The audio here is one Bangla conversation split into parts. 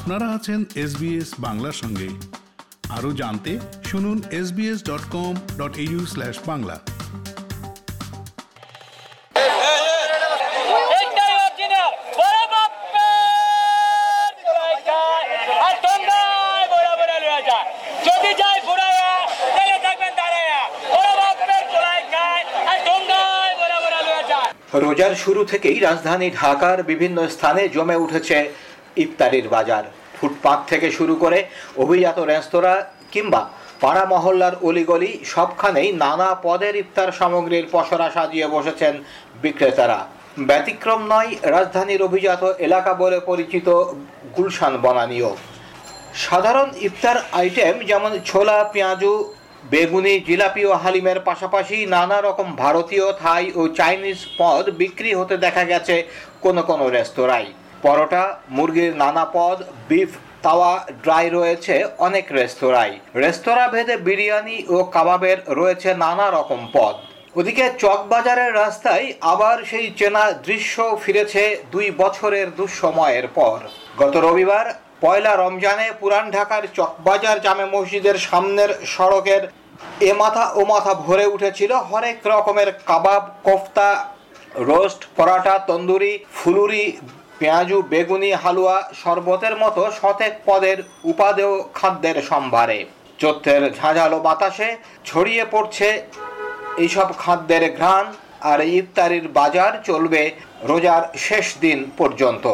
আপনারা আছেন এসবিএস বাংলার সঙ্গে। আরও জানতে শুনুন SBS dot com dot slash Bangla. আর আর রোজার শুরু থেকেই রাজধানী ঢাকার বিভিন্ন স্থানে জমে উঠেছে ইফতারির বাজার। ফুটপাত থেকে শুরু করে অভিজাত রেস্তোরাঁ কিংবা পাড়া মহল্লার অলিগলি সবখানেই নানা পদের ইফতার সামগ্রীর পসরা সাজিয়ে বসেছেন বিক্রেতারা। ব্যতিক্রম নয়, রাজধানীর অভিজাত এলাকা বলে পরিচিত গুলশান বনানীয় সাধারণ ইফতার আইটেম যেমন ছোলা, পেঁয়াজু, বেগুনি, জিলাপি ও হালিমের পাশাপাশি নানা রকম ভারতীয়, থাই ও চাইনিজ পদ বিক্রি হতে দেখা গেছে কোনো কোনো রেস্তোরাঁয়। পরোটা, মুরগির নানা পদ, বিফ, তাওয়া, ড্রাই রয়েছে অনেক রেস্তোরাঁয়। রেস্তোরাঁ ভেদে বিরিয়ানি ও কাবাবের রয়েছে নানা রকম পদ। ওদিকে চকবাজারের রাস্তায় আবার সেই চেনা দৃশ্য ফিরেছে দুই বছরের দুঃসময়ের পর। গত রবিবার, পয়লা রমজানে পুরান ঢাকার চকবাজার জামে মসজিদের সামনের সড়কের এ মাথা ও মাথা ভরে উঠেছিল হরেক রকমের কাবাব, কোফতা, রোস্ট পরাটা তন্দুরি, ফুলুরি পেঁয়াজু, বেগুনি, হালুয়া শরবতের মতো শতেক পদের উপাদেয় খাদ্যের সম্ভারে। চৈত্রের ঝাঁঝালো বাতাসে ছড়িয়ে পড়ছে এইসব খাদ্যের ঘ্রাণ আর ইফতারির বাজার চলবে রোজার শেষ দিন পর্যন্ত।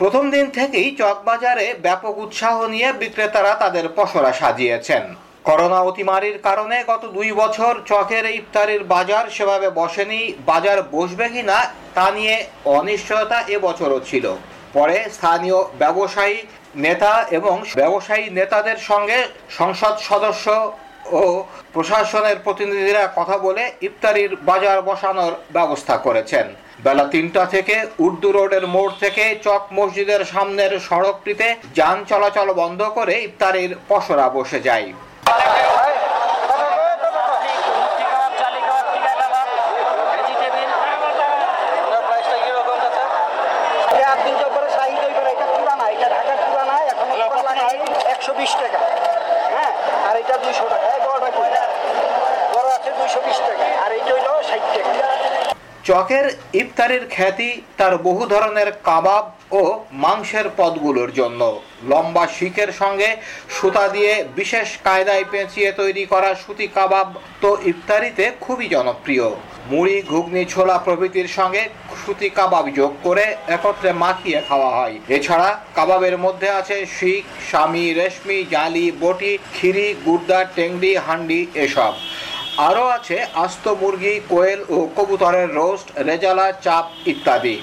প্রথম দিন থেকেই চকবাজারে ব্যাপক উৎসাহ নিয়ে বিক্রেতারা তাদের পসরা সাজিয়েছেন। করোনা অতিমারির কারণে গত দুই বছর চকের ইফতারির বাজার সেভাবে বসেনি, বাজার বসবে কিনা তা নিয়ে অনিশ্চয়তা এবছরও ছিল। পরে স্থানীয় ব্যবসায়ী নেতা এবং ব্যবসায়ী নেতাদের সঙ্গে সংসদ সদস্য ও প্রশাসনের প্রতিনিধিরা কথা বলে ইফতারির বাজার বসানোর ব্যবস্থা করেছেন। বেলা তিনটা থেকে উর্দু রোডের মোড় থেকে চক মসজিদের সামনের সড়কটিতে যান চলাচল বন্ধ করে ইফতারির পসরা বসে যায়। একশো বিশ টাকা হ্যাঁ আর এটা দুইশো টাকা। চকের ইফতারির খ্যাতি তার বহু ধরনের কাবাব ও মাংসের পদগুলোর জন্য। লম্বা শিখের সঙ্গে সুতা দিয়ে বিশেষ কায়দায় পেঁচিয়ে তৈরি করা সুতি কাবাব তো ইফতারিতে খুবই জনপ্রিয়। মুড়ি, ঘুগনি, ছোলা প্রভৃতির সঙ্গে সুতি কাবাব যোগ করে একত্রে মাখিয়ে খাওয়া হয়। এছাড়া কাবাবের মধ্যে আছে শিখ, স্বামী, রেশমি, জালি, বটি, খিরি গুর্দা টেংরি হান্ডি, এসব। আরও আছে আস্ত মুরগি কোয়েল ও কবুতরের রোস্ট রেজালা চাপ ইত্যাদি।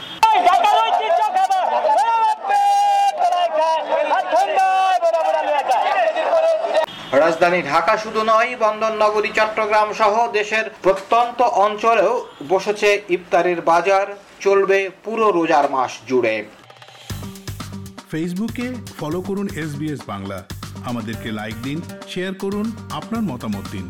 রাজধানী ঢাকা শুধু নয় বন্দর নগরী চট্টগ্রাম সহ দেশের প্রত্যন্ত অঞ্চলেও বসেছে ইফতারের বাজার চলবে পুরো রোজার মাস জুড়ে। ফেসবুকে ফলো করুন এস বাংলা। আমাদেরকে লাইক দিন শেয়ার করুন আপনার মতামত দিন।